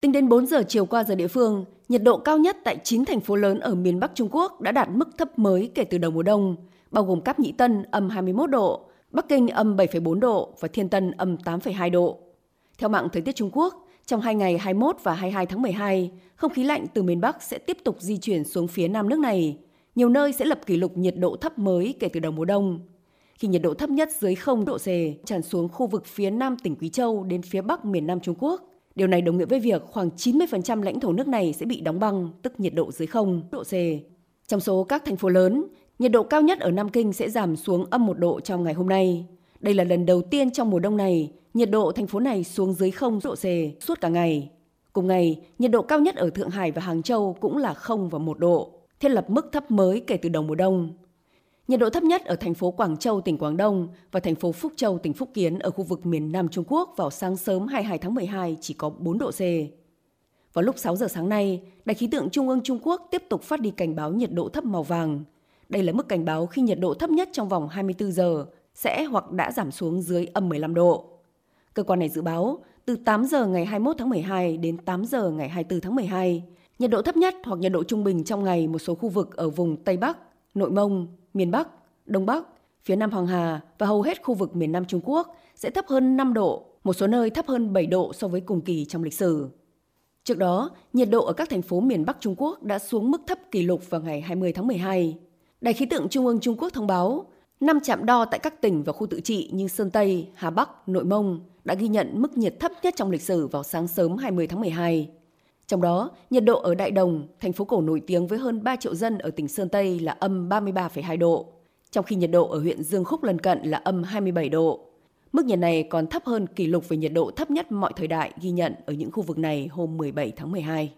Tính đến 4 giờ chiều qua giờ địa phương, nhiệt độ cao nhất tại 9 thành phố lớn ở miền Bắc Trung Quốc đã đạt mức thấp mới kể từ đầu mùa đông, bao gồm Cáp Nhĩ Tân âm 21 độ, Bắc Kinh âm 7,4 độ và Thiên Tân âm 8,2 độ. Theo mạng thời tiết Trung Quốc, trong hai ngày 21 và 22 tháng 12, không khí lạnh từ miền Bắc sẽ tiếp tục di chuyển xuống phía nam nước này. Nhiều nơi sẽ lập kỷ lục nhiệt độ thấp mới kể từ đầu mùa đông. Khi nhiệt độ thấp nhất dưới 0 độ C tràn xuống khu vực phía nam tỉnh Quý Châu đến phía bắc miền Nam Trung Quốc, Điều này đồng nghĩa với việc khoảng 90% lãnh thổ nước này sẽ bị đóng băng, tức nhiệt độ dưới 0 độ C. Trong số các thành phố lớn, nhiệt độ cao nhất ở Nam Kinh sẽ giảm xuống âm 1 độ trong ngày hôm nay. Đây là lần đầu tiên trong mùa đông này, nhiệt độ thành phố này xuống dưới 0 độ C suốt cả ngày. Cùng ngày, nhiệt độ cao nhất ở Thượng Hải và Hàng Châu cũng là 0 và 1 độ, thiết lập mức thấp mới kể từ đầu mùa đông. Nhiệt độ thấp nhất ở thành phố Quảng Châu, tỉnh Quảng Đông và thành phố Phúc Châu, tỉnh Phúc Kiến ở khu vực miền Nam Trung Quốc vào sáng sớm 22 tháng 12 chỉ có 4 độ C. Vào lúc 6 giờ sáng nay, Đài khí tượng Trung ương Trung Quốc tiếp tục phát đi cảnh báo nhiệt độ thấp màu vàng. Đây là mức cảnh báo khi nhiệt độ thấp nhất trong vòng 24 giờ sẽ hoặc đã giảm xuống dưới âm 15 độ. Cơ quan này dự báo từ 8 giờ ngày 21 tháng 12 đến 8 giờ ngày 24 tháng 12, nhiệt độ thấp nhất hoặc nhiệt độ trung bình trong ngày một số khu vực ở vùng Tây Bắc, Nội Mông, miền Bắc, Đông Bắc, phía Nam Hoàng Hà và hầu hết khu vực miền Nam Trung Quốc sẽ thấp hơn 5 độ, một số nơi thấp hơn 7 độ so với cùng kỳ trong lịch sử. Trước đó, nhiệt độ ở các thành phố miền Bắc Trung Quốc đã xuống mức thấp kỷ lục vào ngày 20 tháng 12. Đài khí tượng Trung ương Trung Quốc thông báo, năm trạm đo tại các tỉnh và khu tự trị như Sơn Tây, Hà Bắc, Nội Mông đã ghi nhận mức nhiệt thấp nhất trong lịch sử vào sáng sớm 20 tháng 12. Trong đó, nhiệt độ ở Đại Đồng, thành phố cổ nổi tiếng với hơn 3 triệu dân ở tỉnh Sơn Tây là âm 33,2 độ, trong khi nhiệt độ ở huyện Dương Khúc lân cận là âm 27 độ. Mức nhiệt này còn thấp hơn kỷ lục về nhiệt độ thấp nhất mọi thời đại ghi nhận ở những khu vực này hôm 17 tháng 12.